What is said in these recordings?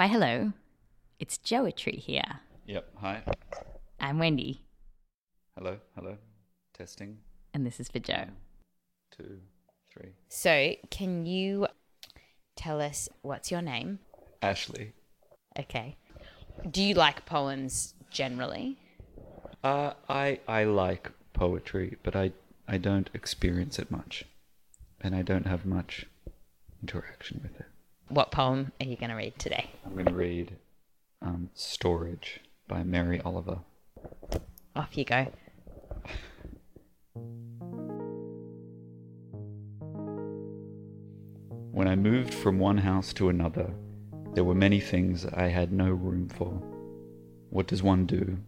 Why, hello. It's Joetry here. Yep. Hi. I'm Wendy, Hello. Hello. Testing. and this is for Joe. Two, three. So, can you tell us what's your name? Ashley. Okay. Do you like poems generally? Uh, I I like poetry, but I I don't experience it much, and I don't have much interaction with it. What poem are you going to read today? I'm going to read um, "Storage" by Mary Oliver. Off you go. When I moved from one house to another, there were many things I had no room for. What does one do?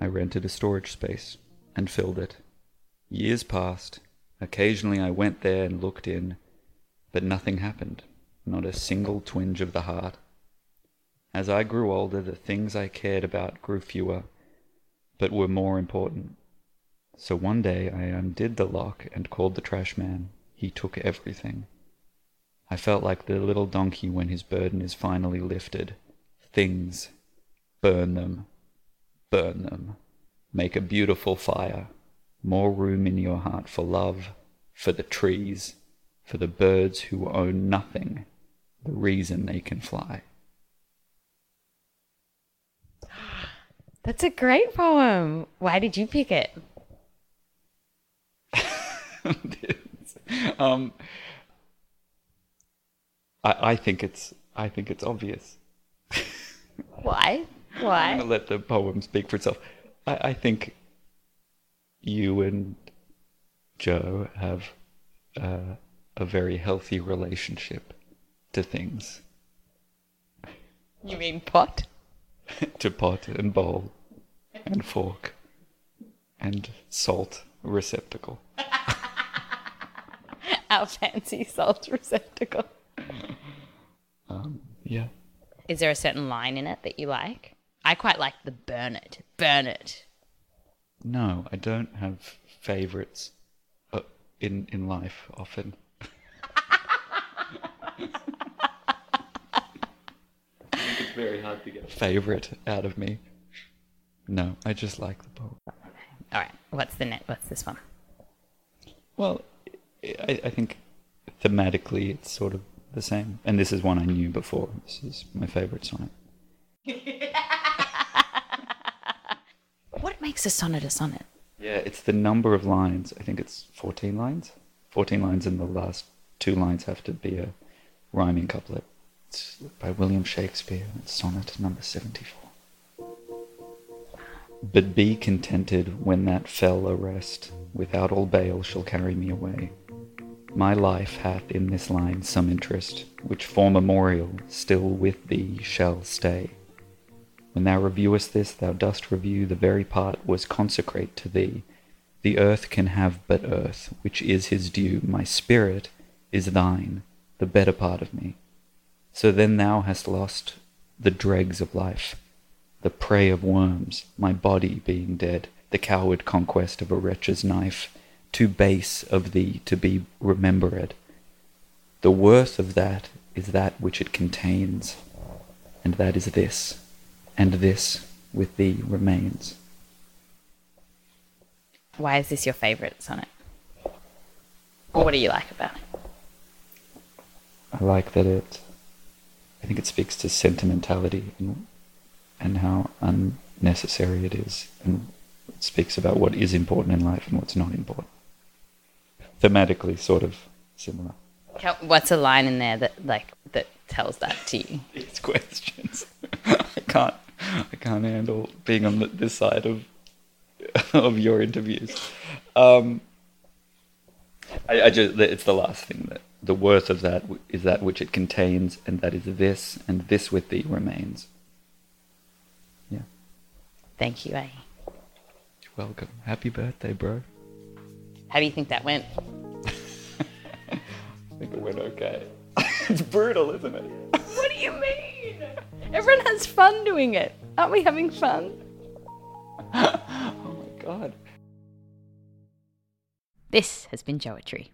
I rented a storage space and filled it. Years passed. Occasionally I went there and looked in, but nothing happened, not a single twinge of the heart. As I grew older, the things I cared about grew fewer, but were more important. So one day I undid the lock and called the trash man. He took everything. I felt like the little donkey when his burden is finally lifted. Things. Burn them. Burn them. Make a beautiful fire. More room in your heart for love, for the trees, for the birds who own nothing, the reason they can fly. That's a great poem. Why did you pick it? um, I, I think it's I think it's obvious. Why? Why? I'm gonna let the poem speak for itself. I, I think you and Joe have uh, a very healthy relationship to things, You mean pot? to pot and bowl and fork and salt receptacle. Our fancy salt receptacle. Um, yeah. Is there a certain line in it that you like? I quite like the burn it. Burn it. No, I don't have favorites uh, in in life often. I think it's very hard to get a favorite out of me. No, I just like the poem. All right. What's the net? What's this one? Well, I, I think thematically it's sort of the same. And this is one I knew before. This is my favorite sonnet. What makes a sonnet a sonnet? Yeah, it's the number of lines. I think it's 14 lines. 14 lines, and the last two lines have to be a rhyming couplet. It's by William Shakespeare. It's sonnet number 74. But be contented when that fell arrest, without all bail shall carry me away. My life hath in this line some interest, which for memorial still with thee shall stay. When thou reviewest this, thou dost review the very part was consecrate to thee. The earth can have but earth, which is his due. My spirit is thine, the better part of me. So then thou hast lost the dregs of life, the prey of worms, my body being dead, the coward conquest of a wretch's knife, too base of thee to be remembered. The worth of that is that which it contains, and that is this, and this with thee remains. Why is this your favorite sonnet? Or what do you like about it? I like that it. I think it speaks to sentimentality and and how unnecessary it is, and it speaks about what is important in life and what's not important. Thematically, sort of similar. What's a line in there that like that tells that to you? These questions, I can't. I can't handle being on th- this side of of your interviews. Um, I, I just it's the last thing that the worth of that is that which it contains, and that is this, and this with thee remains. Yeah, Thank you, eh? you're welcome. Happy birthday, bro. How do you think that went? I think it went okay. it's brutal, isn't it? What do you mean? Everyone has fun doing it. Aren't we having fun? This has been Joetry.